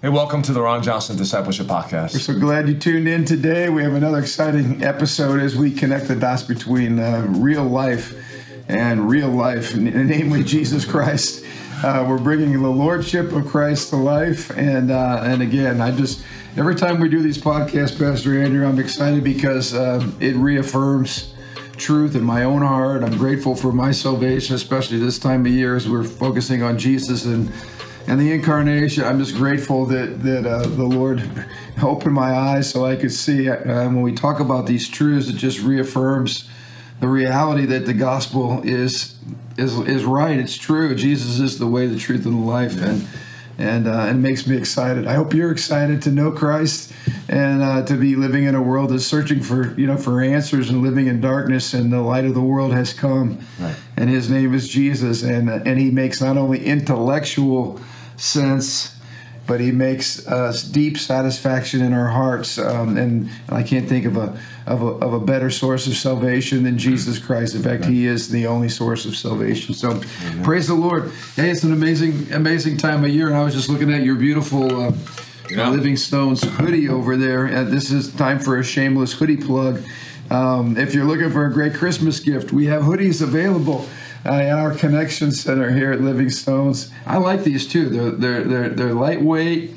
Hey, welcome to the Ron Johnson Discipleship Podcast. We're so glad you tuned in today. We have another exciting episode as we connect the dots between uh, real life and real life, namely Jesus Christ. Uh, we're bringing the lordship of Christ to life, and uh, and again, I just every time we do these podcasts, Pastor Andrew, I'm excited because uh, it reaffirms truth in my own heart. I'm grateful for my salvation, especially this time of year as we're focusing on Jesus and and the incarnation. I'm just grateful that that uh, the Lord opened my eyes so I could see. Uh, when we talk about these truths, it just reaffirms the reality that the gospel is is is right. It's true. Jesus is the way, the truth, and the life, and and uh, it makes me excited. I hope you're excited to know Christ and uh, to be living in a world that's searching for you know for answers and living in darkness. And the light of the world has come, right. and His name is Jesus, and and He makes not only intellectual sense, but He makes us deep satisfaction in our hearts. Um, and, I can't think of a, of a of a better source of salvation than Jesus Christ. In fact, He is the only source of salvation. So, Amen. praise the Lord. Hey, it's an amazing amazing time of year, and I was just looking at your beautiful. Uh, yeah. Living Stones hoodie over there. And this is time for a shameless hoodie plug. Um, if you're looking for a great Christmas gift, we have hoodies available uh, in our connection center here at Living Stones. I like these too. They're they're they're, they're lightweight.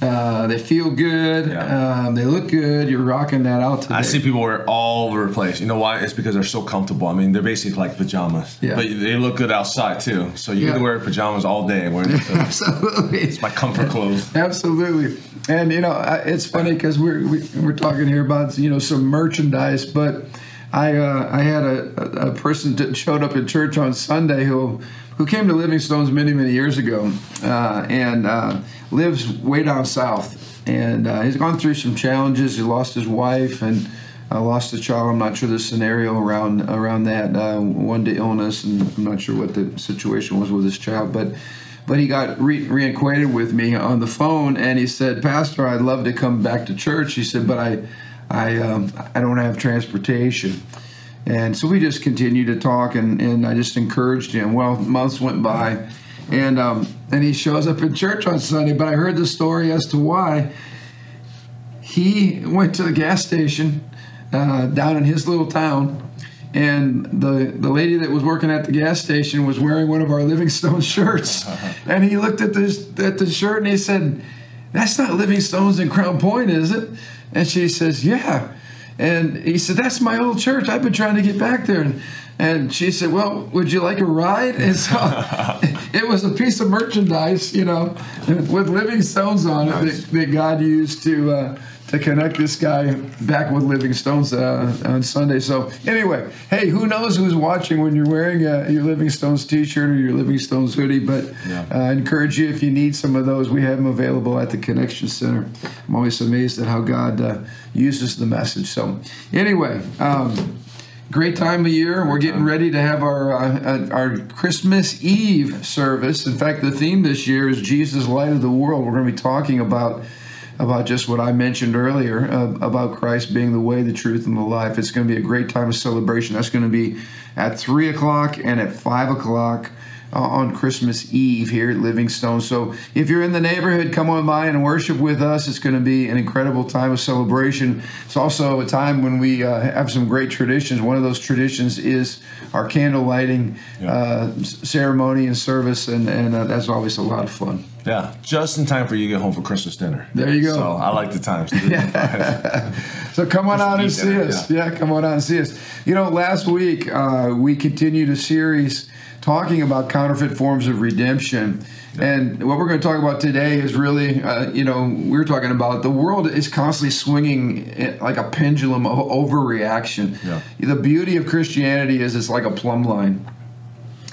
Uh, they feel good. Yeah. Um, they look good. You're rocking that out today. I see people wear all over the place. You know why? It's because they're so comfortable. I mean, they're basically like pajamas. Yeah. But they look good outside too. So you yeah. can wear pajamas all day. Wearing Absolutely. It's my comfort clothes. Absolutely. And you know, it's funny because we're we, are we are talking here about you know some merchandise, but I uh, I had a, a person that showed up at church on Sunday who who came to Living Stones many many years ago uh, and uh, lives way down south and uh, he's gone through some challenges. He lost his wife and uh, lost a child. I'm not sure the scenario around around that uh, one to illness and I'm not sure what the situation was with his child, but. But he got re- reacquainted with me on the phone, and he said, "Pastor, I'd love to come back to church." He said, "But I, I um, I don't have transportation. And so we just continued to talk, and, and I just encouraged him. Well, months went by, and um, and he shows up in church on Sunday. But I heard the story as to why he went to the gas station uh, down in his little town, and the the lady that was working at the gas station was wearing one of our Livingstone shirts, and he looked at this at the shirt and he said, "That's not Living Stones in Crown Point, is it?" And she says, Yeah. And he said, That's my old church. I've been trying to get back there. And, and she said, Well, would you like a ride? And so it was a piece of merchandise, you know, with living stones on it that, that God used to. Uh, to connect this guy back with Living Stones uh, on Sunday. So anyway, hey, who knows who's watching when you're wearing uh, your Living Stones T-shirt or your Living Stones hoodie? But yeah. uh, I encourage you if you need some of those, we have them available at the Connection Center. I'm always amazed at how God uh, uses the message. So anyway. Um, great time of year. We're getting ready to have our uh, our Christmas Eve service. In fact, the theme this year is Jesus, Light of the World. We're going to be talking about about just what I mentioned earlier uh, about Christ being the way, the truth, and the life. It's going to be a great time of celebration. That's going to be at 3 o'clock and at 5 o'clock. Uh, on Christmas Eve here at Livingstone. So if you're in the neighborhood, come on by and worship with us. It's going to be an incredible time of celebration. It's also a time when we uh, have some great traditions. One of those traditions is our candle lighting yeah. uh, ceremony and service, and, and uh, that's always a lot of fun. Yeah, just in time for you to get home for Christmas dinner. There you go. So I like the times. so come on out and see dinner, us. Yeah. yeah. come on out and see us. You know, last week uh, we continued a series talking about counterfeit forms of redemption. And what we're going to talk about today is really, uh, you know, we're talking about the world is constantly swinging like a pendulum of overreaction. Yeah. The beauty of Christianity is it's like a plumb line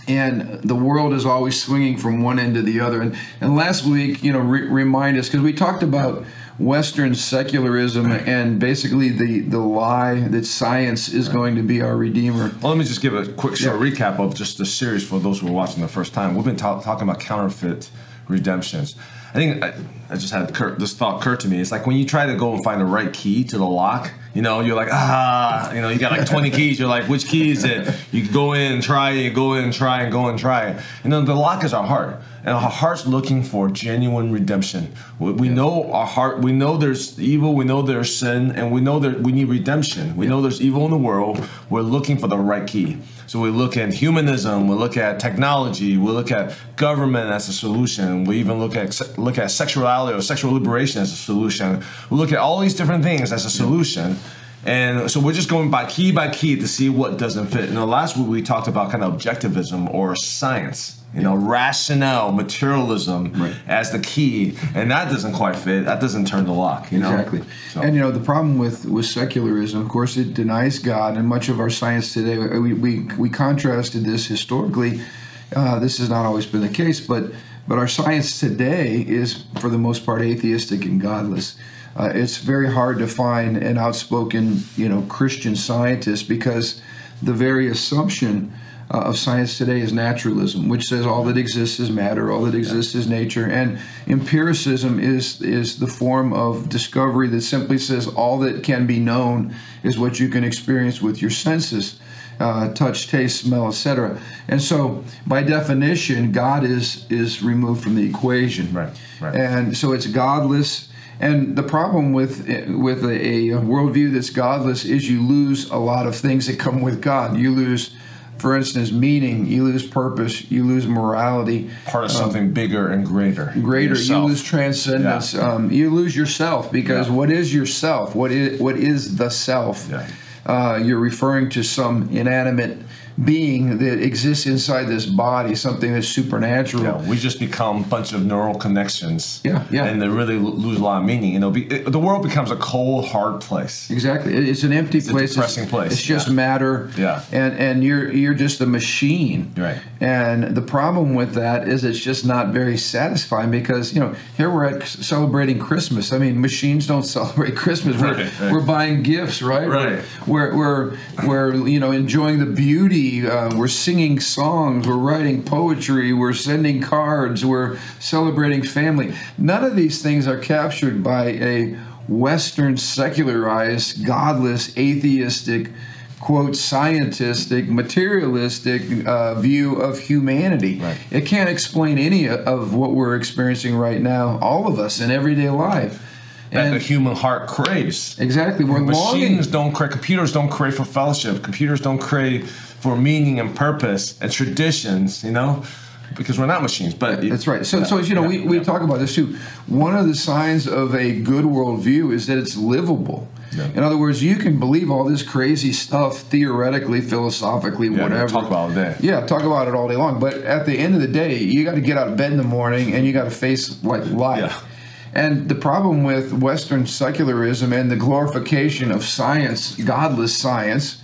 and the world is always swinging from one end to the other. And, and last week, you know, re- remind us because we talked about Western secularism and basically the, the lie that science is going to be our redeemer. Well, let me just give a quick short yeah. recap of just the series for those who are watching the first time. We've been ta- talking about counterfeit redemptions. I think I, I just had this thought occur to me. It's like when you try to go and find the right key to the lock, you know, you're like, ah, you know, you got like 20 keys. You're like, which key is it? You go in and try you go in and try and go and try it. You know, the lockers are hard and our heart's looking for genuine redemption. We, we know our heart. We know there's evil. We know there's sin, and we know that we need redemption. We know there's evil in the world. We're looking for the right key. So we look at humanism. We look at technology. We look at government as a solution. We even look at look at sexuality or sexual liberation as a solution. We look at all these different things as a solution. And so we're just going by key by key to see what doesn't fit. And the last week we talked about kind of objectivism or science you know, rationale, materialism Right. as the key, and that doesn't quite fit. That doesn't turn the lock, you know. Exactly. So- And you know the problem with with secularism, of course, it denies God, and much of our science today, we we, we contrasted this historically. Uh, this has not always been the case, but but our science today is, for the most part, atheistic and godless. Uh, it's very hard to find an outspoken, you know, Christian scientist because the very assumption uh, of science today is naturalism, which says all that exists is matter, all that exists is nature, and empiricism is is the form of discovery that simply says all that can be known is what you can experience with your senses. Uh, touch, taste, smell, etc. And so, by definition, God is is removed from the equation. Right, right. And so it's godless. And the problem with with a, a worldview that's godless is you lose a lot of things that come with God. You lose, for instance, meaning. You lose purpose. You lose morality. part of something bigger and greater. Greater. Yourself. You lose transcendence. Yeah. Um, you lose yourself because Yeah. what is yourself? What is what is the self? Yeah. Uh, you're referring to some inanimate being that exists inside this body, something that's supernatural. Yeah, we just become a bunch of neural connections. Yeah, yeah. And they really lose a lot of meaning. You know, be, it, the world becomes a cold, hard place. Exactly. It's an empty a place. depressing place, It's just yeah. matter. Yeah. And and you're you're just a machine. Right. And the problem with that is it's just not very satisfying because you know here we're at celebrating Christmas. I mean, machines don't celebrate Christmas. We're, Right, right. we're buying gifts, right? Right. We're we're we're you know enjoying the beauty. Uh, we're singing songs. We're writing poetry. We're sending cards. We're celebrating family. None of these things are captured by a Western secularized, godless, atheistic, quote, scientistic, materialistic uh, view of humanity. Right. It can't explain any of what we're experiencing right now, all of us in everyday life. That the And human heart craves. exactly, we're longing. Machines don't crave. Computers don't crave for fellowship. Computers don't crave for meaning and purpose and traditions. You know, because we're not machines. But That's right. So, yeah, so you know, yeah, we, we talk about this too. One of the signs of a good worldview is that it's livable. Yeah. In other words, you can believe all this crazy stuff theoretically, philosophically, Yeah, whatever. Talk about it all day. Yeah, talk about it all day long. But at the end of the day, you got to get out of bed in the morning and you got to face like life. Yeah. And the problem with Western secularism and the glorification of science, godless science,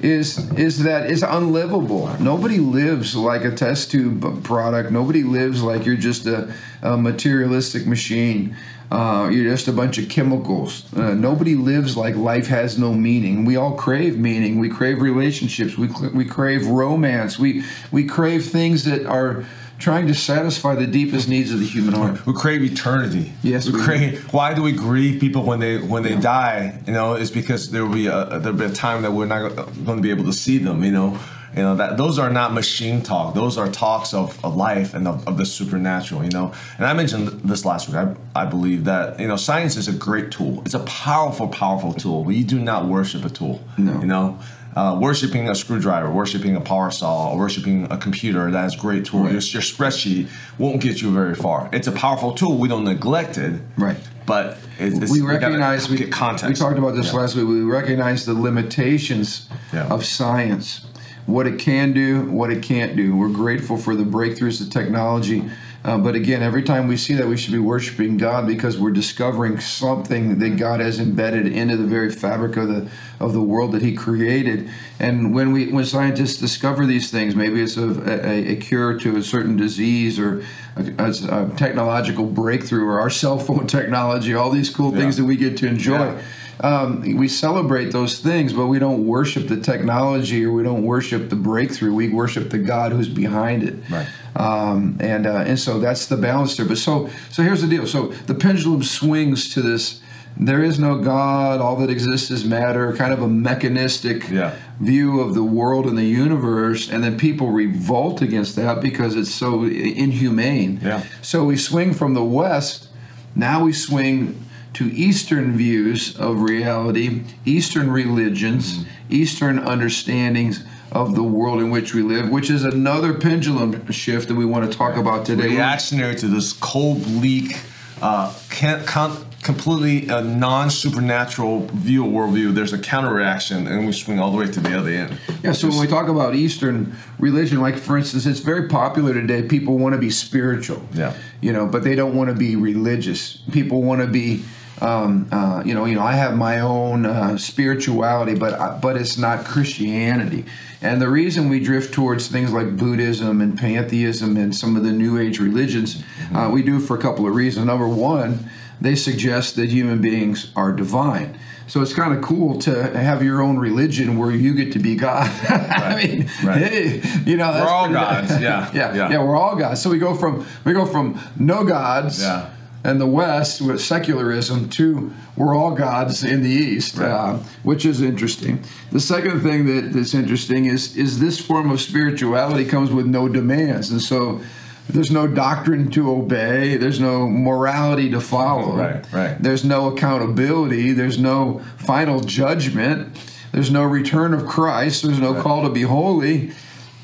is is that it's unlivable. Nobody lives like a test tube product. Nobody lives like you're just a, a materialistic machine. Uh, you're just a bunch of chemicals. Uh, nobody lives like life has no meaning. We all crave meaning. We crave relationships. We we crave romance. We we crave things that are trying to satisfy the deepest needs of the human heart. We crave eternity. Yes, we we do. crave. Why do we grieve people when they when they die? You know, it's because there will be a there'll be a time that we're not going to be able to see them. You know, you know that those are not machine talk. Those are talks of, of life and of, of the supernatural. You know, and I mentioned this last week. I I believe that you know science is a great tool. It's a powerful, powerful tool. We do not worship a tool. No. You know. Uh, worshiping a screwdriver, worshiping a power saw, worshiping a computer, that is a great tool. Right. Your, your spreadsheet won't get you very far. It's a powerful tool. We don't neglect it. Right. But it, it's, we recognize we, get context. we talked about this Yeah. last week. We recognize the limitations Yeah. of science, what it can do, what it can't do. We're grateful for the breakthroughs of technology. Uh, but again, every time we see that, we should be worshiping God because we're discovering something that God has embedded into the very fabric of the of the world that He created. And when we when scientists discover these things, maybe it's a, a, a cure to a certain disease or a, a, a technological breakthrough or our cell phone technology, all these cool things that we get to enjoy. Yeah. Um, we celebrate those things, but we don't worship the technology or we don't worship the breakthrough. We worship the God who's behind it. Right. Um, and uh, and so that's the balance there. But so so here's the deal. So the pendulum swings to this. There is no God. All that exists is matter. Kind of a mechanistic Yeah. view of the world and the universe, and then people revolt against that because it's so inhumane. Yeah. So we swing from the West, now we swing to Eastern views of reality, Eastern religions, mm-hmm. Eastern understandings of the world in which we live, which is another pendulum shift that we want to talk about today. Reactionary to this cold, bleak, uh, can't, can't completely a non-supernatural view of worldview, there's a counter reaction, and we swing all the way to the other end. Yeah. So when we talk about Eastern religion, like for instance, it's very popular today. People want to be spiritual. Yeah. You know, but they don't want to be religious. People want to be. Um, uh, you know, you know, I have my own uh, spirituality, but uh, but it's not Christianity. And the reason we drift towards things like Buddhism and pantheism and some of the New Age religions, mm-hmm. Uh, we do for a couple of reasons. Number one they suggest that human beings are divine. So it's kind of cool to have your own religion where you get to be God. I mean, right. hey, you know, we're all gods. Yeah. yeah, yeah, yeah, we're all gods. So we go from we go from no gods. Yeah. And the West with secularism to we're all gods in the East, right. uh, which is interesting. The second thing that, that's interesting is is this form of spirituality comes with no demands, and so there's no doctrine to obey. There's no morality to follow. Right, right. There's no accountability. There's no final judgment. There's no return of Christ. There's no right. call to be holy.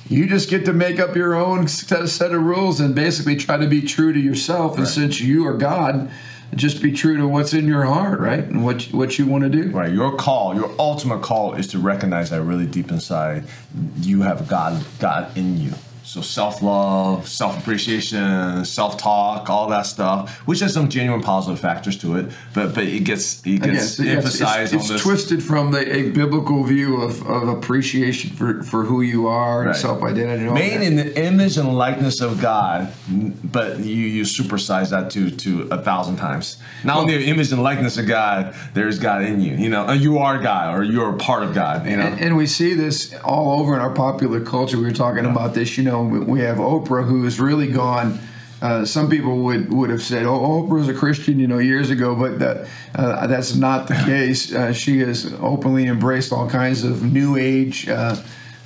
You just get to make up your own set of, set of rules and basically try to be true to yourself. Right. And since you are God, just be true to what's in your heart, right? And what what you want to do. Right. Your call, your ultimate call is to recognize that really deep inside you have God God in you. So self love, self appreciation, self talk, all that stuff, which has some genuine positive factors to it, but but it gets it gets Again, emphasized it's, it's, it's twisted from the, a biblical view of, of appreciation for, for who you are right. and self identity. Made in the image and likeness of God, but you you supersize that to to a thousand times. Not well, only the image and likeness of God, there's God in you. You know, you are God or you are a part of God. You know, and, and we see this all over in our popular culture. We were talking yeah. about this. You know know, we have Oprah who has really gone. Uh, some people would, would have said, "Oh, Oprah's a Christian," you know, years ago, but that uh, that's not the case. Uh, she has openly embraced all kinds of New Age uh,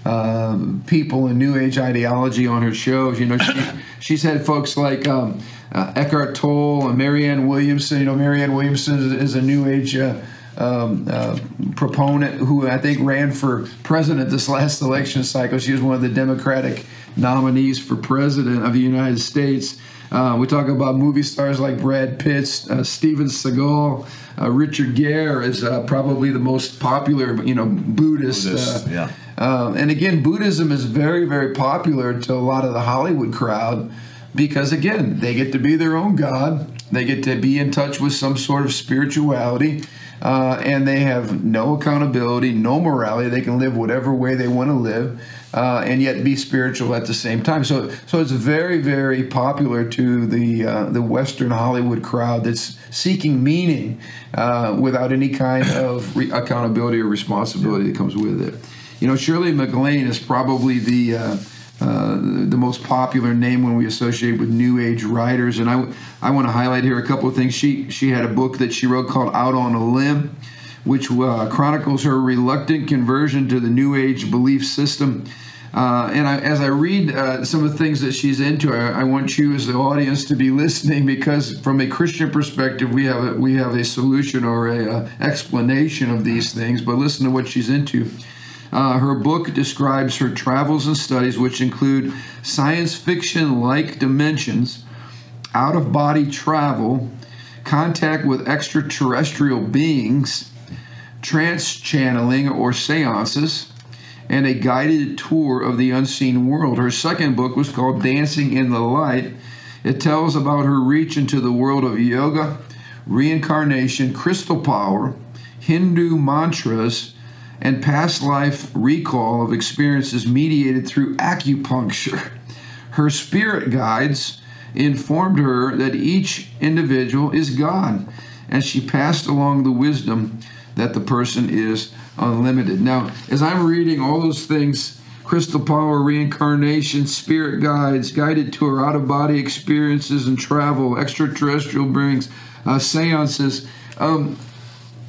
uh, people and New Age ideology on her shows. You know, she, she's had folks like um, uh, Eckhart Tolle and Marianne Williamson. You know, Marianne Williamson is, is a New Age um, uh, proponent who I think ran for president this last election cycle. She was one of the Democratic nominees for president of the United States. Uh, we talk about movie stars like Brad Pitt, uh, Steven Seagal, uh, Richard Gere is uh, probably the most popular, you know, Buddhist. Buddhist uh, yeah. Uh, and again, Buddhism is very, very popular to a lot of the Hollywood crowd because, again, they get to be their own God. They get to be in touch with some sort of spirituality. Uh, and they have no accountability, no morality. They can live whatever way they want to live, uh, and yet be spiritual at the same time. So, so it's very, very popular to the uh, the Western Hollywood crowd that's seeking meaning uh, without any kind of re- accountability or responsibility that comes with it. You know, Shirley MacLaine is probably the uh, uh, the most popular name when we associate with New Age writers. And I, I want to highlight here a couple of things. She, she had a book that she wrote called Out on a Limb, which uh, chronicles her reluctant conversion to the New Age belief system. Uh, and I, as I read uh, some of the things that she's into, I, I, want you as the audience to be listening because, from a Christian perspective, we have a, we have a solution or a, a uh, explanation of these things. But listen to what she's into. Uh, her book describes her travels and studies, which include science fiction like dimensions, out of body travel, contact with extraterrestrial beings, trance channeling or seances, and a guided tour of the unseen world. Her second book was called Dancing in the Light. It tells about her reach into the world of yoga, reincarnation, crystal power, Hindu mantras, and past life recall of experiences mediated through acupuncture. Her spirit guides informed her that each individual is God, and she passed along the wisdom that the person is unlimited. Now, as I'm reading all those things, crystal power, reincarnation, spirit guides, guided tour, out of body experiences and travel, extraterrestrial beings, uh, seances, um,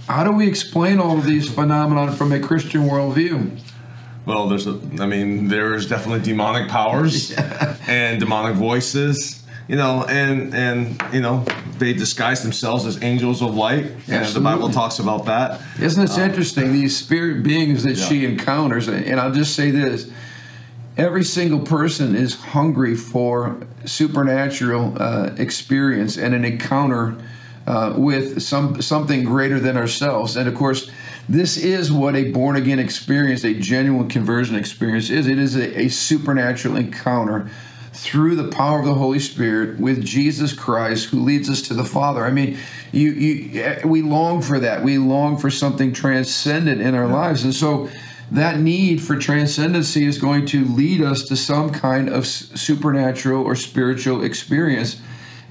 how do we explain all of these phenomena from a Christian worldview? Well, there's a, I mean, there's definitely demonic powers and demonic voices. You know, and and you know, they disguise themselves as angels of light. And the Bible talks about that. Isn't this interesting? These spirit beings that Yeah. she encounters, and I'll just say this: every single person is hungry for supernatural uh, experience and an encounter uh, with some something greater than ourselves. And of course, this is what a born again experience, a genuine conversion experience is. It is a, a supernatural encounter through the power of the Holy Spirit with Jesus Christ, who leads us to the Father. I mean, you, you, we long for that. We long for something transcendent in our lives, and so that need for transcendency is going to lead us to some kind of supernatural or spiritual experience.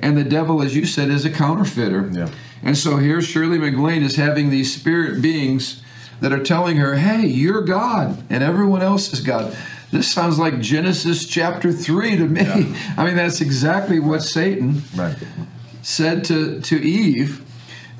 And the devil, as you said, is a counterfeiter. Yeah. And so here Shirley MacLaine is having these spirit beings that are telling her, hey, you're God and everyone else is God. This sounds like Genesis chapter 3 to me. Yeah. I mean, that's exactly what Satan Right. said to, to Eve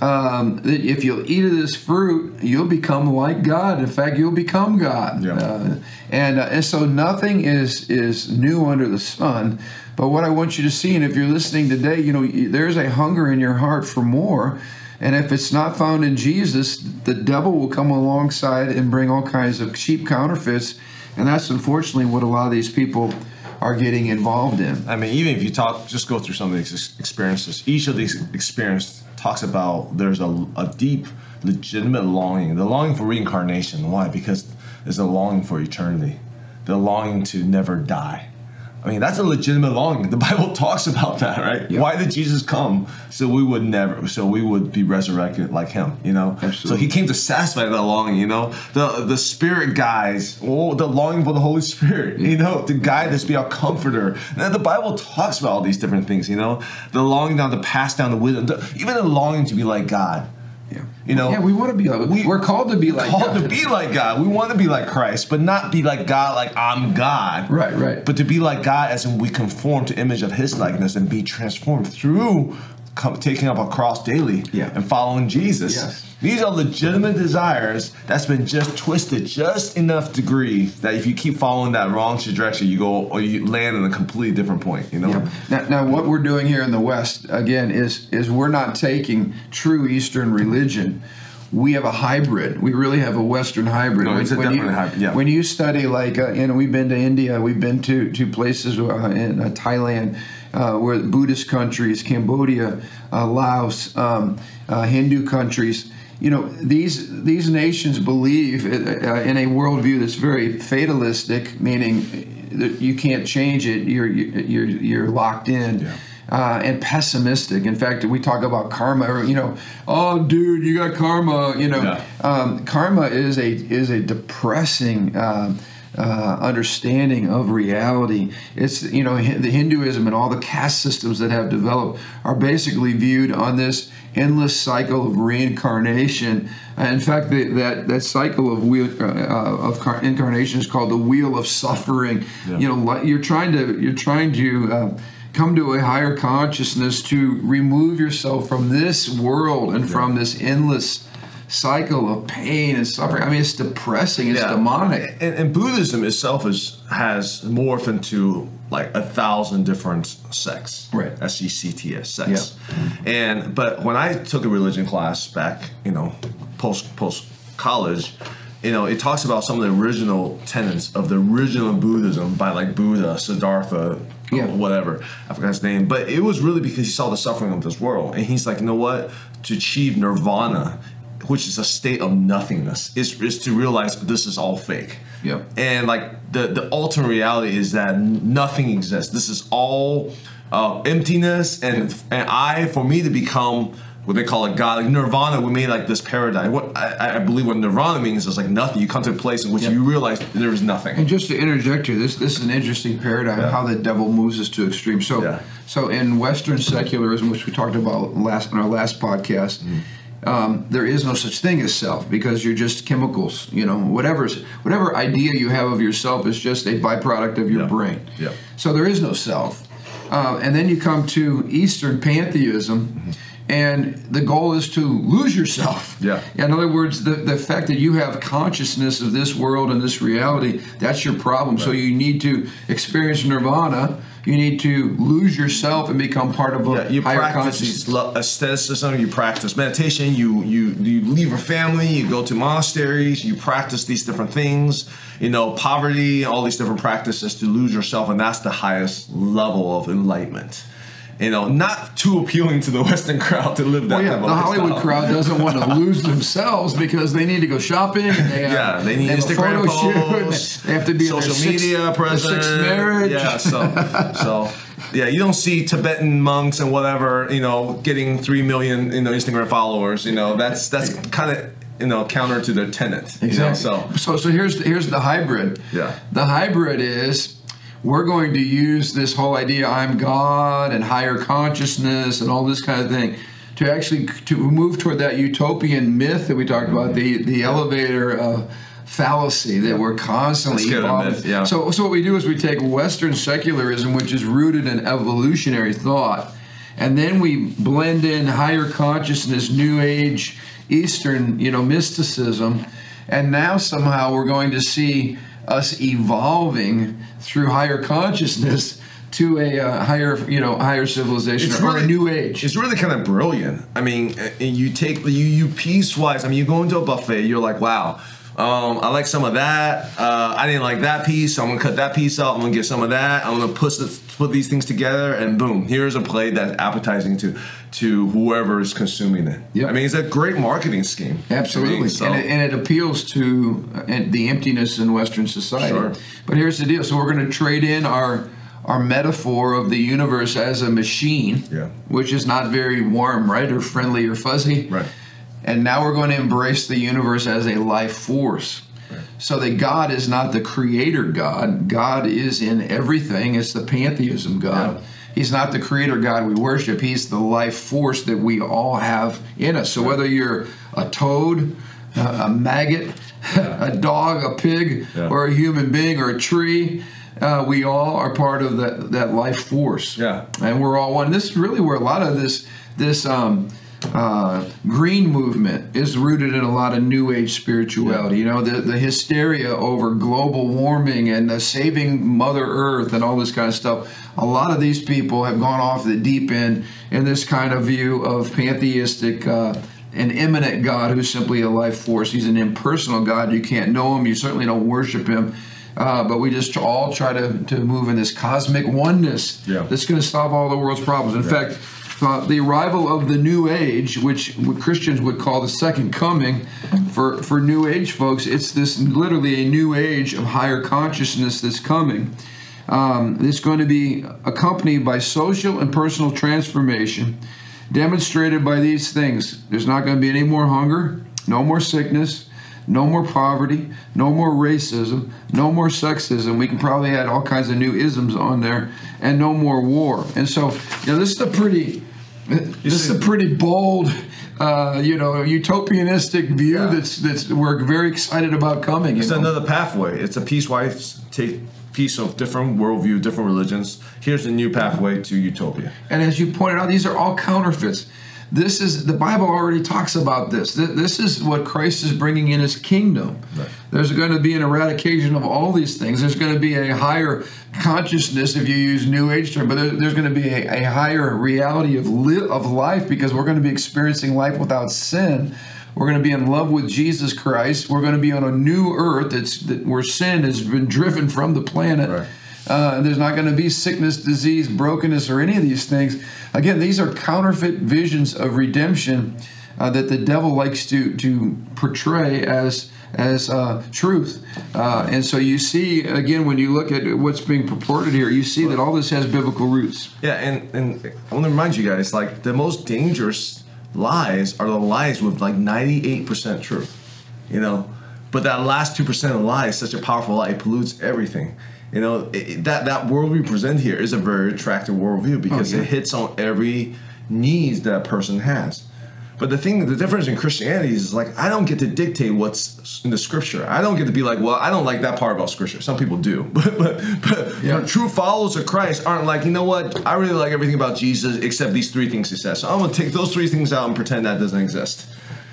um, that if you'll eat of this fruit, you'll become like God. In fact, you'll become God. Yeah. Uh, and, uh, and so nothing is, is new under the sun. But what I want you to see, and if you're listening today, you know, there's a hunger in your heart for more. And if it's not found in Jesus, the devil will come alongside and bring all kinds of cheap counterfeits. And that's unfortunately what a lot of these people are getting involved in. I mean, even if you talk, just go through some of these experiences. Each of these experiences talks about there's a, a deep, legitimate longing. The longing for reincarnation. Why? Because there's a longing for eternity. The longing to never die. I mean, that's a legitimate longing. The Bible talks about that, right? Why did Jesus come? So we would never, so we would be resurrected like Him, you know. So He came to satisfy that longing, you know. The the Spirit guys, oh, the longing for the Holy Spirit, you know, to guide us, be our comforter. And the Bible talks about all these different things, you know. The longing down to pass down the wisdom, the, even the longing to be like God. Yeah. You know, Yeah, we want to be. We- We, are called to be like called God. to be like God. We want to be like Christ, but not be like God, like I'm God. Right, right. But to be like God, as in we conform to image of His likeness and be transformed through come, taking up a cross daily Yeah. and following Jesus. Yes. These are legitimate desires that's been just twisted just enough degree that if you keep following that wrong trajectory, you go or you land in a completely different point. You know. Yeah. Now, now, what we're doing here in the West again is is we're not taking true Eastern religion. We have a hybrid. We really have a Western hybrid. No, it's a you, definitely hybrid, yeah. When you study, like uh, you know, we've been to India, we've been to to places uh, in uh, Thailand, uh, where Buddhist countries, Cambodia, uh, Laos, um, uh, Hindu countries. You know, these these nations believe uh, in a worldview that's very fatalistic, meaning that you can't change it. You're you're you're locked in. Yeah. Uh, and pessimistic. In fact, we talk about karma. Or, you know, oh, dude, you got karma. You know, Yeah. um, karma is a is a depressing um uh, understanding of reality. It's you know the Hinduism and all the caste systems that have developed are basically viewed on this endless cycle of reincarnation. Uh, in fact, the, that that cycle of wheel uh, uh, of car- incarnation is called the wheel of suffering. Yeah. You know, you're trying to you're trying to uh, come to a higher consciousness to remove yourself from this world and from this endless cycle of pain and suffering. I mean, it's depressing. It's Yeah. demonic. And, and Buddhism itself is has morphed into like a thousand different sects. Right. S E C T S sects. And but when I took a religion class back, you know, post post college, you know, it talks about some of the original tenets of the original Buddhism by like Buddha, Siddhartha, Yeah. whatever. I forgot his name. But it was really because he saw the suffering of this world. And he's like, you know what? To achieve nirvana, which is a state of nothingness, is, is to realize this is all fake. Yep. And like the, the ultimate reality is that nothing exists. This is all uh, emptiness and and I for me to become what they call a god like nirvana we made like this paradigm what I, I believe what nirvana means is like nothing you come to a place in which Yeah. you realize there is nothing And just to interject here, this this is an interesting paradigm Yeah. how the devil moves us to extremes. So Yeah. so in Western secularism, which we talked about last in our last podcast. Mm-hmm. Um, there is no such thing as self because you're just chemicals. You know, whatever's whatever idea you have of yourself is just a byproduct of your Yeah. brain. Yeah. So there is no self. Uh, and then you come to Eastern pantheism, and the goal is to lose yourself. Yeah. In other words, the, the fact that you have consciousness of this world and this reality, that's your problem. So you need to experience nirvana. You need to lose yourself and become part of a Yeah, you higher practice consciousness. lo- asceticism. You practice meditation. You you you leave your family. You go to monasteries. You practice these different things. You know, poverty, all these different practices to lose yourself, and that's the highest level of enlightenment. You know, not too appealing to the Western crowd to live that. Well, yeah, the Hollywood crowd doesn't want to lose themselves because they need to go shopping. And they have, Yeah, they need a Instagram posts, They have to be social media sixth marriage. Yeah, so so yeah, you don't see Tibetan monks and whatever, you know, getting three million you know Instagram followers. You know, that's that's kind of you know counter to their tenet. You know, Exactly. so so so here's the, here's the hybrid. Yeah. The hybrid is we're going to use this whole idea I'm God and higher consciousness and all this kind of thing to actually to move toward that utopian myth that we talked about the the elevator uh, fallacy that we're constantly Let's get a myth, yeah. So so what we do is we take Western secularism, which is rooted in evolutionary thought, and then we blend in higher consciousness, New Age, Eastern, you know, mysticism, and now somehow we're going to see us evolving through higher consciousness to a uh, higher, you know, higher civilization or a new age. It's really kind of brilliant. I mean, uh, you take you you piecewise. I mean, you go into a buffet. You're like, wow. Um, I like some of that. Uh, I didn't like that piece, so I'm gonna cut that piece out. I'm gonna get some of that. I'm gonna put put these things together, and boom, here's a plate that's appetizing to to whoever is consuming it. Yeah, I mean, it's a great marketing scheme. Absolutely, mean, so- and, it, and it appeals to uh, the emptiness in Western society. Sure. But here's the deal: so we're going to trade in our our metaphor of the universe as a machine, Yeah. which is not very warm, right, or friendly, or fuzzy. Right. And now we're going to embrace the universe as a life force. So that God is not the creator God. God is in everything. It's the pantheism God. Yeah. He's not the creator God we worship. He's the life force that we all have in us. So whether you're a toad, a a maggot, a dog, a pig, Yeah. or a human being, or a tree, uh, we all are part of that, that life force. Yeah. And we're all one. This is really where a lot of this this um, uh, green movement is rooted in a lot of new age spirituality. You know, the, the hysteria over global warming and the saving Mother Earth and all this kind of stuff. A lot of these people have gone off the deep end in this kind of view of pantheistic. Uh, an immanent God who's simply a life force. He's an impersonal God. You can't know him. You certainly don't worship him. Uh, but we just all try to, to move in this cosmic oneness Yeah. that's going to solve all the world's problems. In fact, uh, the arrival of the New Age, which Christians would call the second coming, for for New Age folks, it's this literally a new age of higher consciousness that's coming. Um, it's going to be accompanied by social and personal transformation, demonstrated by these things. There's not going to be any more hunger, no more sickness, no more poverty, no more racism, no more sexism. We can probably add all kinds of new isms on there, and no more war. And so, you know, this is a pretty, this is a pretty bold, uh, you know, utopianistic view Yeah. that's that's we're very excited about coming. you It's know? another pathway. It's a piecewise take piece of different worldview, different religions. Here's a new pathway to utopia. And as you pointed out, these are all counterfeits. This is the Bible already talks about this. This is what Christ is bringing in His kingdom. Right. There's going to be an eradication of all these things. There's going to be a higher consciousness, if you use New Age term, but there- there's going to be a, a higher reality of li- of life because we're going to be experiencing life without sin. We're going to be in love with Jesus Christ. We're going to be on a new earth that's that where sin has been driven from the planet. Right. Uh, there's not going to be sickness, disease, brokenness, or any of these things. Again, these are counterfeit visions of redemption uh, that the devil likes to to portray as as uh, truth. Uh, and so you see again when you look at what's being purported here, you see that all this has biblical roots. Yeah, and, and I want to remind you guys, like the most dangerous lies are the lies with like 98% truth. You know? But that last 2% of lie is such a powerful lie, it pollutes everything. You know, it, that, that world we present here is a very attractive worldview because Oh, yeah. it hits on every needs that a person has. But the thing, the difference in Christianity is like I don't get to dictate what's in the scripture. I don't get to be like, well, I don't like that part about scripture. Some people do, but but but Yeah. true followers of Christ aren't like, you know what? I really like everything about Jesus except these three things he says. So I'm gonna take those three things out and pretend that doesn't exist.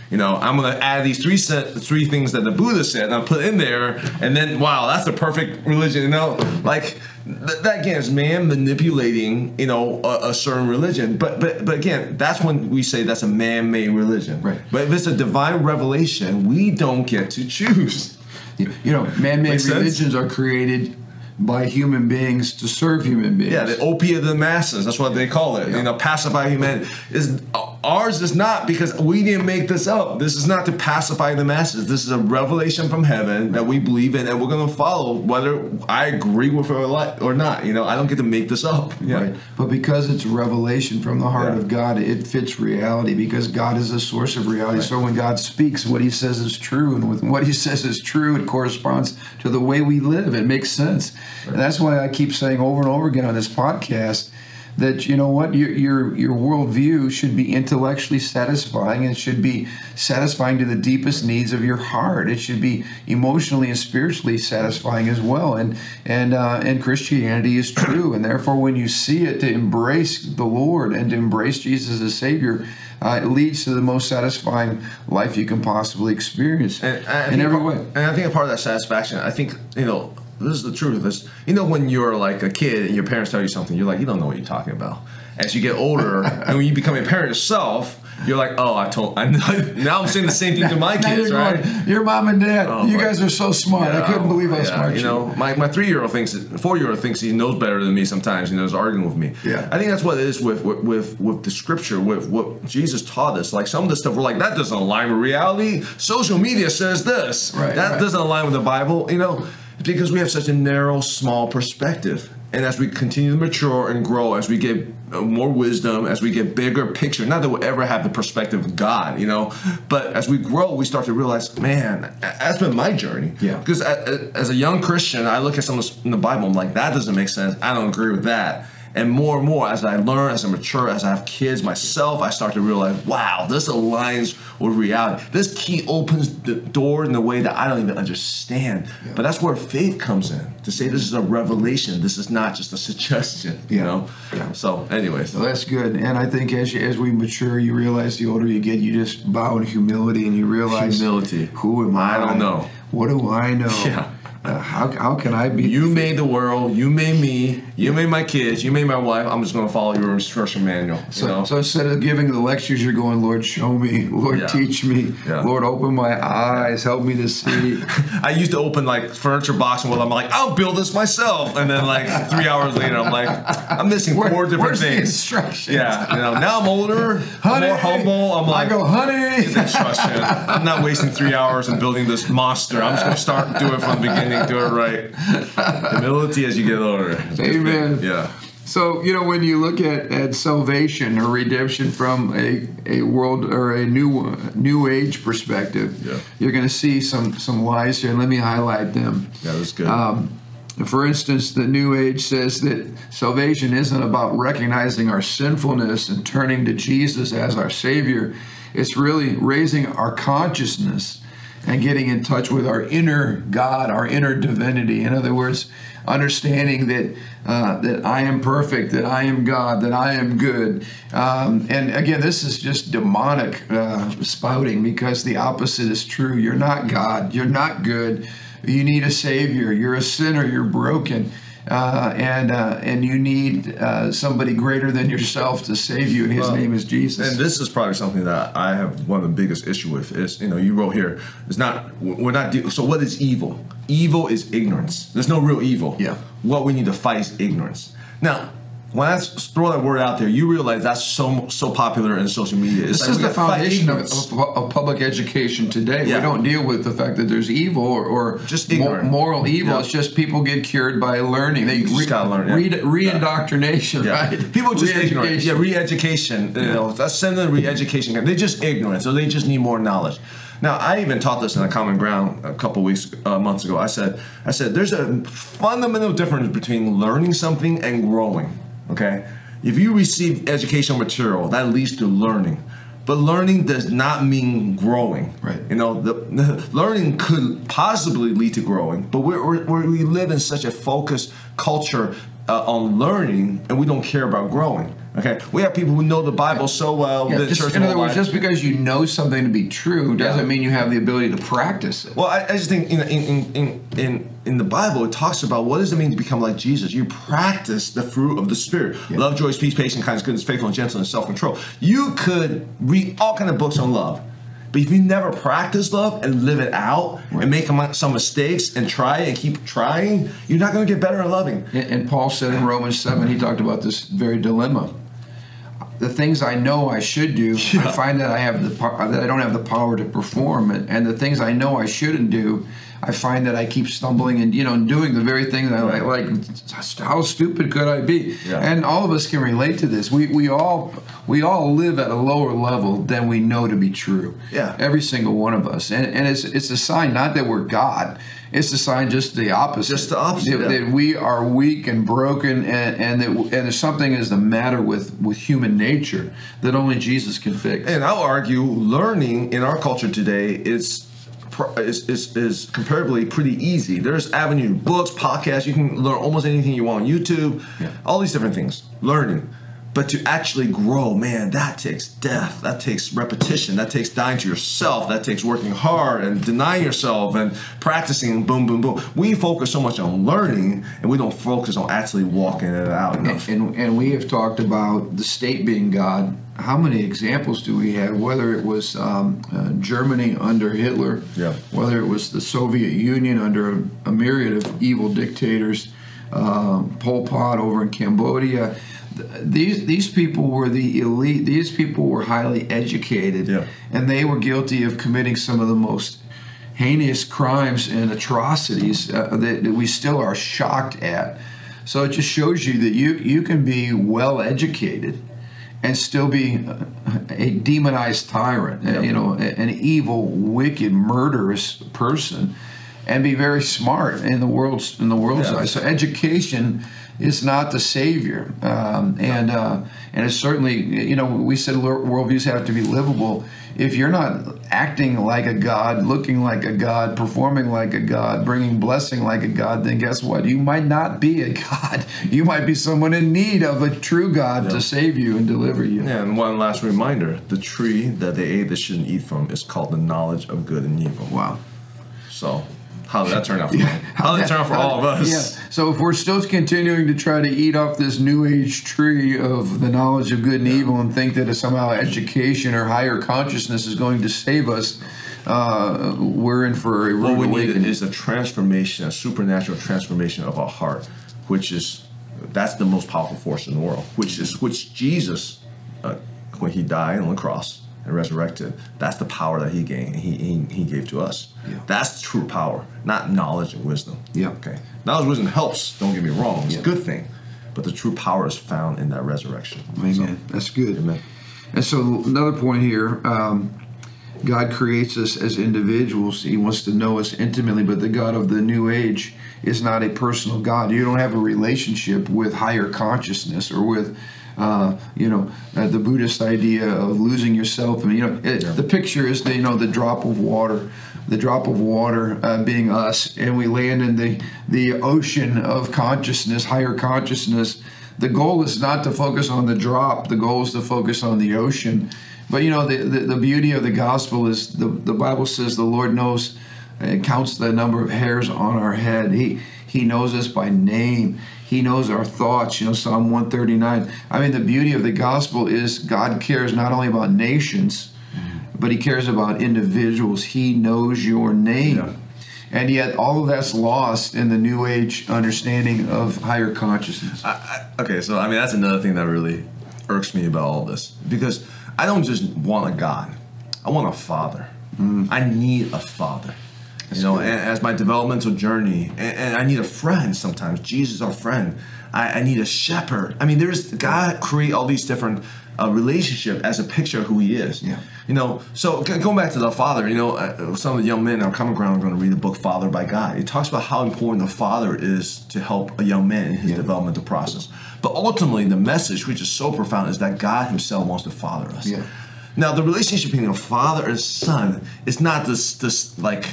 You know, I'm gonna add these three set, three things that the Buddha said, and I'll put in there, and then wow, that's the perfect religion. You know, like th- that again is man manipulating, you know, a, a certain religion. But but but again, that's when we say that's a man-made religion. Right. But if it's a divine revelation, we don't get to choose. You know, man-made Makes sense? religions are created by human beings to serve human beings. Yeah, the opiate of the masses. That's what they call it. Yeah. You know, pacify humanity. Is ours is not because we didn't make this up. This is not to pacify the masses. This is a revelation from heaven that we believe in, and we're going to follow, whether I agree with it or not. You know, I don't get to make this up. Yeah. Right. But because it's revelation from the heart Yeah. of God, it fits reality because God is the source of reality. So when God speaks, what he says is true. And with what he says is true, it corresponds to the way we live. It makes sense. And that's why I keep saying over and over again on this podcast that you know what your your your worldview should be intellectually satisfying and should be satisfying to the deepest needs of your heart. It should be emotionally and spiritually satisfying as well. And and uh, and Christianity is true. And therefore, when you see it, to embrace the Lord and to embrace Jesus as Savior. Uh, it leads to the most satisfying life you can possibly experience And, and in every part- way. And I think a part of that satisfaction, I think, you know, this is the truth this. You know, when you're like a kid and your parents tell you something, you're like, you don't know what you're talking about. As you get older, and when you become a parent yourself, you're like, oh, I told. I now I'm saying the same thing to my kids, you're right? going, Your mom and dad, Oh, you guys are so smart. I couldn't believe how Yeah, smart you know. My, my three year old thinks, four year old thinks he knows better than me. Sometimes, you know, is arguing with me. Yeah. I think that's what it is with with with, with the scripture, with what Jesus taught us. Like some of the stuff, we're like, that doesn't align with reality. Social media says this. Right, That right. doesn't align with the Bible. You know, because we have such a narrow, small perspective. And as we continue to mature and grow, as we get uh, more wisdom, as we get bigger picture, not that we'll ever have the perspective of God, you know, but as we grow, we start to realize, man, that's been my journey. Yeah. Because a- a- as a young Christian, I look at some in the Bible, I'm like, that doesn't make sense. I don't agree with that. And more and more, as I learn, as I mature, as I have kids myself, I start to realize, wow, this aligns with reality. This key opens the door in a way that I don't even understand. But that's where faith comes in to say this is a revelation. This is not just a suggestion, you Yeah. know? Yeah. So, anyways. Well, that's good. And I think as you, as we mature, you realize the older you get, you just bow in humility and you realize Humility. Who am I? I don't know. What do I know? Yeah. Uh, how, how can I be? You made the world. You made me. You made my kids. You made my wife. I'm just going to follow your instruction manual. You So, know? so instead of giving the lectures, you're going, Lord, show me. Lord, Yeah. teach me. Yeah. Lord, open my eyes. Help me to see. I used to open like furniture box and well, I'm like, I'll build this myself. And then like three hours later, I'm like, I'm missing Where- four different things. instructions? Yeah, you know, now I'm older, I'm more humble. I'm like, I go, honey. instruction. I'm not wasting three hours in building this monster. I'm just gonna start do it from the beginning, do it right. Humility as you get older. Amen. Yeah. So you know when you look at, at salvation or redemption from a, a world or a new new age perspective, Yeah. you're going to see some some lies here, and let me highlight them. Yeah, that's good. Um, for instance, the New Age says that salvation isn't about recognizing our sinfulness and turning to Jesus as our Savior. It's really raising our consciousness and getting in touch with our inner God, our inner divinity. In other words, understanding that uh, that I am perfect, that I am God, that I am good. Um, and again, this is just demonic uh, spouting because the opposite is true. You're not God. You're not good. You need a savior. You're a sinner. You're broken, uh, and uh, and you need uh, somebody greater than yourself to save you. And His Well, name is Jesus. And this is probably something that I have one of the biggest issue with is you know you wrote here it's not we're not de- so what is evil? Evil is ignorance. There's no real evil. Yeah. What we need to fight is ignorance. Now. When I throw that word out there, you realize that's so so popular in social media. It's this like is the foundation of, of, public education today. Yeah. We don't deal with the fact that there's evil or, or Just mo- moral evil. Yeah. It's just people get cured by learning. They just gotta learn, yeah. Re- re-indoctrination, Yeah. right? People just ignorant. Re-education. Yeah, re-education. You know, that's sending re-education. They're just ignorant, so they just need more knowledge. Now, I even taught this in a common ground a couple weeks, uh, months ago. I said, I said, there's a fundamental difference between learning something and growing. Okay, if you receive educational material, that leads to learning. But learning does not mean growing. Right. You know, the, the learning could possibly lead to growing, but we're, we're, we're, live in such a focused culture uh, on learning, and we don't care about growing. Okay, we have people who know the Bible so well. Yeah, just, in other words, just because you know something to be true doesn't Yeah. mean you have the ability to practice it. Well, I, I just think in, in, in, in, in the Bible, it talks about what does it mean to become like Jesus? You practice the fruit of the Spirit. Love, joy, peace, patience, kindness, goodness, faithfulness, gentleness, self-control. You could read all kind of books on love. But if you never practice love and live it out and make some- mistakes and try and keep trying, you're not going to get better at loving. And, and Paul said in Romans 7, he talked about this very dilemma. The things I know I should do, I find that I have the that I don't have the power to perform it, and the things I know I shouldn't do, I find that I keep stumbling and you know doing the very thing that I like. How stupid could I be? Yeah. And all of us can relate to this. We we all we all live at a lower level than we know to be true. Yeah. Every single one of us, and and it's it's a sign not that we're God. It's a sign just the opposite. Just the opposite, That- yeah. that we are weak and broken, and and that and there's something is the matter with with human nature that only Jesus can fix. And I'll argue learning in our culture today is is, is, is comparably pretty easy. There's avenue books, podcasts. You can learn almost anything you want on YouTube. Yeah. All these different things. Learning. But to actually grow, man, that takes death. That takes repetition. That takes dying to yourself. That takes working hard and denying yourself and practicing. Boom, boom, boom. We focus so much on learning, and we don't focus on actually walking it out enough. and, and we have talked about the state being God. How many examples do we have? Whether it was um, uh, Germany under Hitler, Yeah. whether it was the Soviet Union under a, a myriad of evil dictators, uh, Pol Pot over in Cambodia. Th- These these people were the elite. These people were highly educated, Yeah. and they were guilty of committing some of the most heinous crimes and atrocities uh, that, that we still are shocked at. So it just shows you that you you can be well educated and still be a demonized tyrant, uh, you know, an evil, wicked, murderous person, and be very smart in the world's in the world's Yeah. eyes. So education is not the savior, um, and uh, and it's certainly you know we said worldviews have to be livable. If you're not acting like a god, looking like a god, performing like a god, bringing blessing like a god, then guess what? You might not be a god. You might be someone in need of a true God to save you and deliver you. Yeah, and one last reminder: the tree that they ate that shouldn't eat from is called the knowledge of good and evil. Wow. So, how did that turn out for me? How did that turn out for all of us? Yeah. So if we're still continuing to try to eat off this new age tree of the knowledge of good and evil and think that somehow education or higher consciousness is going to save us, uh, we're in for a rude What we need is a transformation, a supernatural transformation of our heart, which is that's the most powerful force in the world. Which is which Jesus, uh, when he died on the cross and resurrected, that's the power that he gained. He he, he gave to us. Yeah. That's true power, not knowledge and wisdom. Yeah. Okay. Knowledge wisdom helps. Don't get me wrong. It's Yeah. a good thing, but the true power is found in that resurrection. Amen. That's good. Amen. And so another point here, um, God creates us as individuals. He wants to know us intimately, but the God of the New Age is not a personal God. You don't have a relationship with higher consciousness or with, uh, you know, uh, the Buddhist idea of losing yourself. And you know, it, Yeah. the picture is the you know the drop of water, the drop of water uh, being us, and we land in the the ocean of consciousness, higher consciousness. The goal is not to focus on the drop. The goal is to focus on the ocean. But you know the, the, the beauty of the gospel is the, the bible says the lord knows and counts the number of hairs on our head. He he knows us by name he knows our thoughts you know psalm 139 i mean the beauty of the gospel is god cares not only about nations mm-hmm. but he cares about individuals. He knows your name. Yeah. and yet all of that's lost in the new age understanding of higher consciousness. I, I, okay, so I mean that's another thing that really irks me about all this. Because I don't just want a God, I want a father. Mm-hmm. I need a father. You know, as my developmental journey, and, and I need a friend sometimes. Jesus, our friend. I, I need a shepherd. I mean, there's God create all these different uh, relationship as a picture of who He is. Yeah. You know, so g- going back to the father, you know, uh, some of the young men in our common ground are going to read the book Fathered by God. It talks about how important the father is to help a young man in his developmental process. But ultimately, the message, which is so profound, is that God Himself wants to father us. Yeah. Now, the relationship between a father and son is not this this like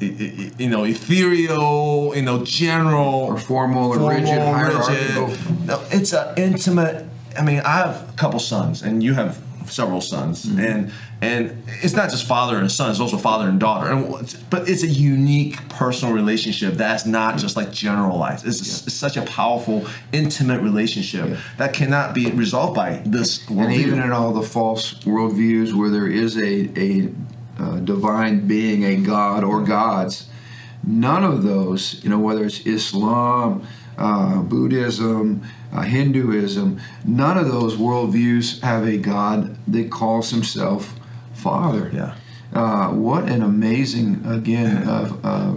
you know ethereal, you know general Or formal or rigid, hierarchical. No, it's an intimate. I mean, I have a couple sons, and you have several sons, Mm-hmm. and and it's not just father and son; it's also father and daughter. And but it's a unique personal relationship that's not just like generalized. It's, it's such a powerful, intimate relationship Yeah. that cannot be resolved by this And even in all the false worldviews where there is a, a uh, divine being, a god or gods, none of those, you know, whether it's Islam, uh, Buddhism, uh, Hinduism, none of those worldviews have a god that calls himself Father. Yeah. Uh, what an amazing, again, uh, uh,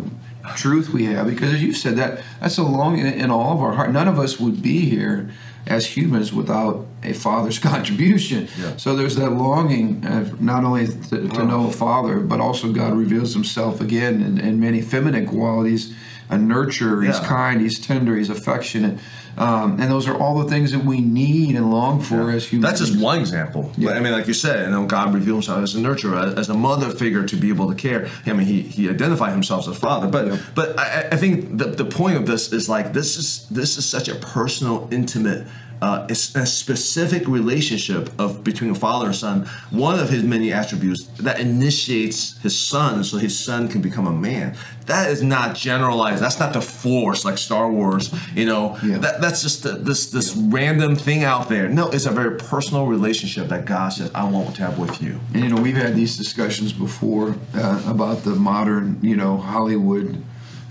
truth we have. Because as you said, that that's a longing in all of our heart. None of us would be here as humans without a father's contribution. Yeah. So there's that longing of not only to, to know a father, but also God reveals himself again in, in many feminine qualities. A nurturer, he's kind, he's tender, he's affectionate. Um, and those are all the things that we need and long for as humans. That's just one example. But, I mean, like you said, you know, God revealed himself as a nurturer, as a mother figure to be able to care. I mean, he, he identified himself as father. But Yeah. but I, I think the, the point of this is like this is this is such a personal, intimate. Uh, it's a specific relationship of between a father and son. One of his many attributes that initiates his son, so his son can become a man. That is not generalized. That's not the force like Star Wars. You know, Yeah. that, that's just a, this this random thing out there. No, it's a very personal relationship that God says, "I want to have with you." And you know, we've had these discussions before uh, about the modern, you know, Hollywood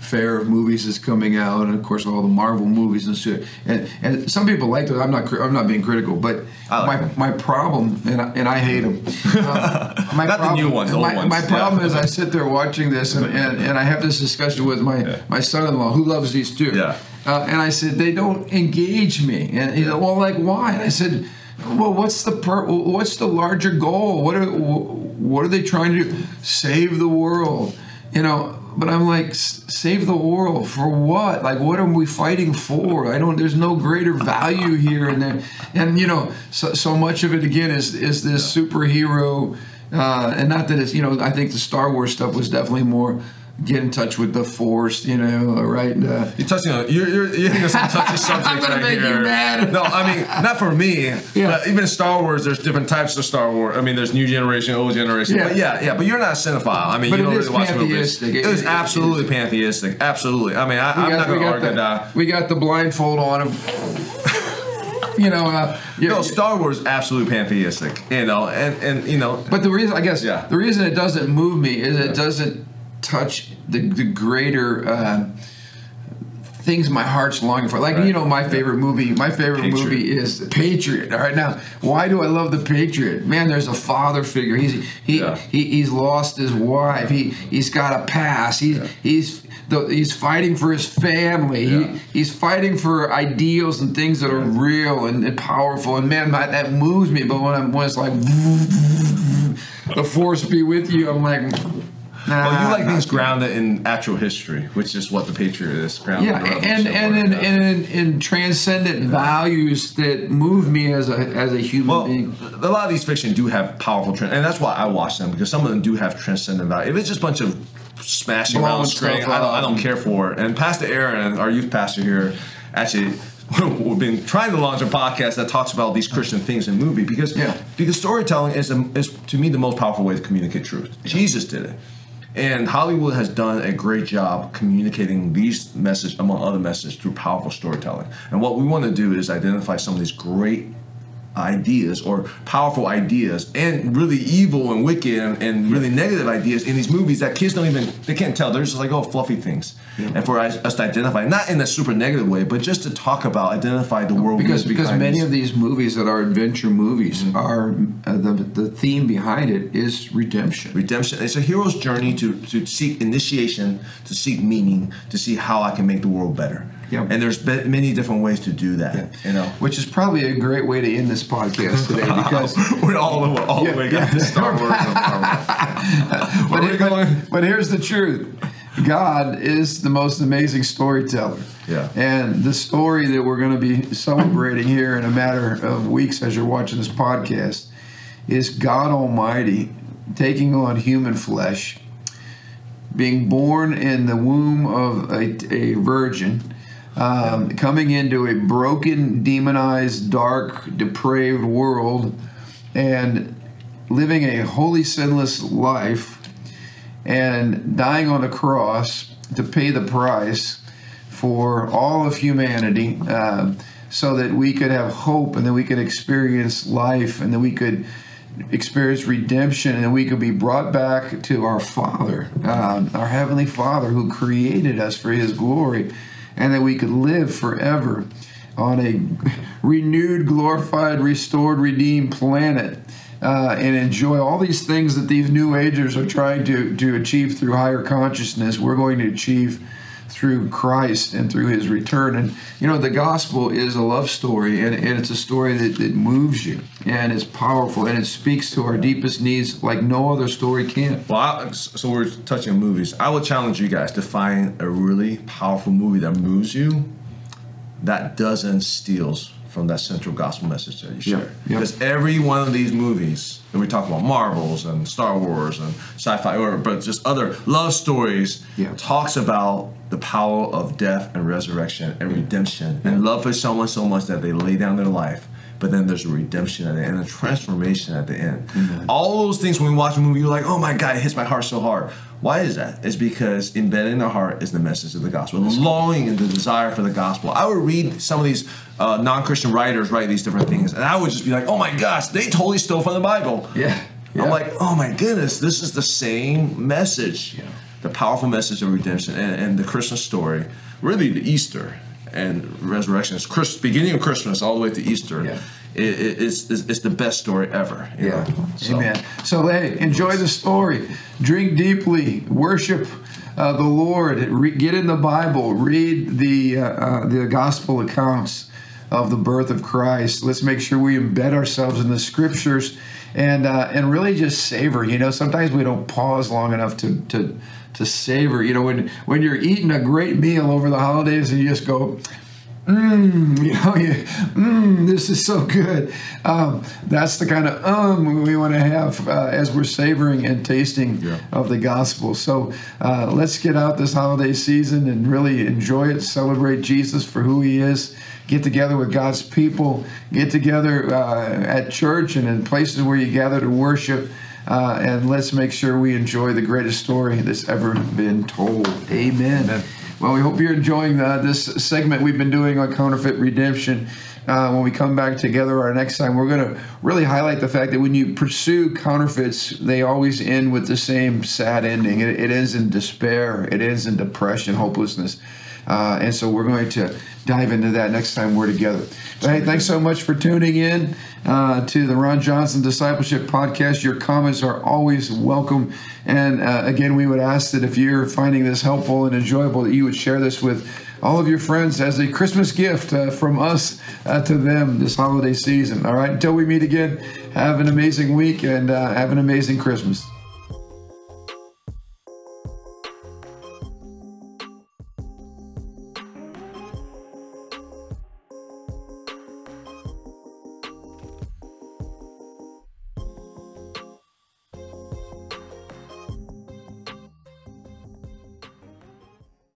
fare of movies is coming out, and of course all the Marvel movies and shit. And and some people like those. I'm not. I'm not being critical, but like my them. my problem, and I, and I hate them. my Not the new ones, old my, ones. My problem Yeah. is I sit there watching this, and, and, and I have this discussion with my my son-in-law who loves these too. Yeah. Uh, and I said they don't engage me, and he said, well, like why? And I said, well, what's the per- what's the larger goal? What are what are they trying to do? Save the world, you know? But I'm like, save the world for what? Like, what are we fighting for? I don't. There's no greater value here, and there, and you know, so so much of it again is is this superhero, uh, and not that it's you know. I think the Star Wars stuff was definitely more get in touch with the Force, you know, right? Uh, You're touching on you're you're, you're hitting some touchy subjects I'm gonna right make you mad. No, I mean not for me. Yeah. But even Star Wars, there's different types of Star Wars. I mean, there's new generation, old generation. Yeah. But yeah, yeah. But you're not a cinephile. I mean, But you don't really watch movies. It- It is it- it absolutely pantheistic. Absolutely. I mean, I, I'm not going to argue the, that. We got the blindfold on him. you know, uh, yeah, No, Star Wars is absolutely pantheistic. You know, and and you know, But the reason, I guess, Yeah. the reason it doesn't move me is it doesn't touch the, the greater uh, things my heart's longing for. Like, Right. you know, my favorite movie, my favorite Patriot. movie is The Patriot. All right, now, why do I love The Patriot? Man, there's a father figure. He's he, Yeah. he he's lost his wife. He he's got a past. He's he's the, he's fighting for his family. Yeah. He, he's fighting for ideals and things that are real and, and powerful. And man, that, that moves me. But when I'm when it's like the force be with you, I'm like, nah. well, you like things grounded in actual history, which is what the Patriot is. Grounded Yeah, in and and in, and in, in transcendent values that move me as a as a human Well, being. a lot of these fiction do have powerful, trans- and that's why I watch them because some of them do have transcendent value. If it's just a bunch of smashing around screen, I don't, I don't care for it. And Pastor Aaron, our youth pastor here, actually. We've been trying to launch a podcast that talks about these Christian things in movie because Yeah. because storytelling is, a, is to me the most powerful way to communicate truth. Jesus did it, and Hollywood has done a great job communicating these message among other messages through powerful storytelling. And what we want to do is identify some of these great ideas or powerful ideas and really evil and wicked and, and really negative ideas in these movies that kids don't even they can't tell they're just like oh fluffy things and for us, us to identify not in a super negative way but just to talk about identify the world because because many these. of these movies that are adventure movies Mm-hmm. are uh, the the theme behind it is redemption. redemption it's a hero's journey to to seek initiation to seek meaning to see how i can make the world better Yeah. and there's be- many different ways to do that you know Which is probably a great way to end this podcast today because we're all the way, all Yeah, the way yeah. got to Star Wars. Marvel. but, Where but- going? but here's the truth. God is the most amazing storyteller. Yeah. And the story that we're going to be celebrating here in a matter of weeks as you're watching this podcast is God Almighty taking on human flesh, being born in the womb of a, a virgin, um, coming into a broken, demonized, dark, depraved world, and living a holy, sinless life, and dying on a cross to pay the price for all of humanity. Uh, so that we could have hope and that we could experience life and that we could experience redemption and that we could be brought back to our Father, um, our Heavenly Father who created us for His glory, and that we could live forever on a renewed, glorified, restored, redeemed planet. Uh, and enjoy all these things that these new agers are trying to, to achieve through higher consciousness, we're going to achieve through Christ and through his return. And you know, the gospel is a love story and, and it's a story that, that moves you and it's powerful and it speaks to our deepest needs like no other story can. Well, I, so we're touching movies. I would challenge you guys to find a really powerful movie that moves you that doesn't steals from that central gospel message that you share. Yep, yep. Because every one of these movies, and we talk about Marvels and Star Wars and sci-fi, or but just other love stories, Yeah. talks about the power of death and resurrection and redemption and love for someone so much that they lay down their life. But then there's a redemption at the end, a transformation at the end. All those things when we watch a movie, you're like, oh my God, it hits my heart so hard. Why is that? It's because embedded in our heart is the message of the gospel, the longing and the desire for the gospel. I would read some of these uh, non-Christian writers write these different things, and I would just be like, "Oh my gosh, they totally stole from the Bible." Yeah, yeah. I'm like, "Oh my goodness, this is the same message, Yeah. the powerful message of redemption and, and the Christmas story, really the Easter and resurrection. It's Christ, beginning of Christmas all the way to Easter. Yeah. It, it- it's, it's the best story ever. Yeah. So- Amen. So, hey, enjoy the story. Drink deeply. Worship uh, the Lord. Re- get in the Bible. Read the uh, uh, the gospel accounts of the birth of Christ. Let's make sure we embed ourselves in the scriptures and uh, and really just savor. You know, sometimes we don't pause long enough to to to savor. You know, when when you're eating a great meal over the holidays and you just go. Mmm, you know, you, mmm, this is so good. Um, that's the kind of um we want to have uh, as we're savoring and tasting Yeah. of the gospel. So uh, let's get out this holiday season and really enjoy it, celebrate Jesus for who he is. Get together with God's people, get together uh, at church and in places where you gather to worship. Uh, and let's make sure we enjoy the greatest story that's ever been told. Amen. Amen. Well, we hope you're enjoying uh, this segment we've been doing on counterfeit redemption. Uh, when we come back together our next time, we're going to really highlight the fact that when you pursue counterfeits, they always end with the same sad ending. It, it ends in despair, it ends in depression, hopelessness. Uh, and so we're going to dive into that next time we're together. But hey, thanks so much for tuning in uh, to the Ron Johnson Discipleship Podcast. Your comments are always welcome. And uh, again, we would ask that if you're finding this helpful and enjoyable, that you would share this with all of your friends as a Christmas gift uh, from us uh, to them this holiday season. All right, until we meet again, have an amazing week and uh, have an amazing Christmas.